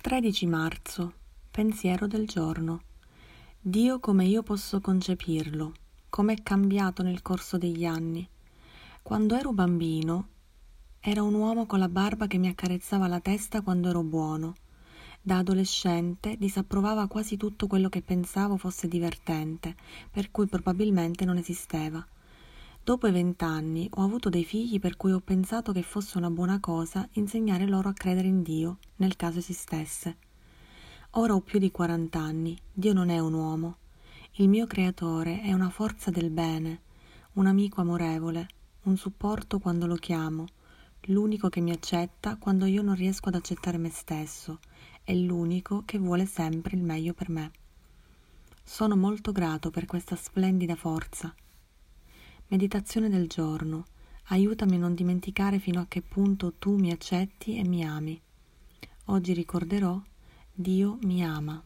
13 marzo. Pensiero del giorno. Dio come io posso concepirlo, come è cambiato nel corso degli anni. Quando ero bambino era un uomo con la barba che mi accarezzava la testa quando ero buono. Da adolescente disapprovava quasi tutto quello che pensavo fosse divertente, per cui probabilmente non esisteva. Dopo i vent'anni ho avuto dei figli per cui ho pensato che fosse una buona cosa insegnare loro a credere in Dio, nel caso esistesse. Ora ho più di quarant'anni, Dio non è un uomo. Il mio creatore è una forza del bene, un amico amorevole, un supporto quando lo chiamo, l'unico che mi accetta quando io non riesco ad accettare me stesso, è l'unico che vuole sempre il meglio per me. Sono molto grato per questa splendida forza. Meditazione del giorno. Aiutami a non dimenticare fino a che punto tu mi accetti e mi ami. Oggi ricorderò Dio mi ama.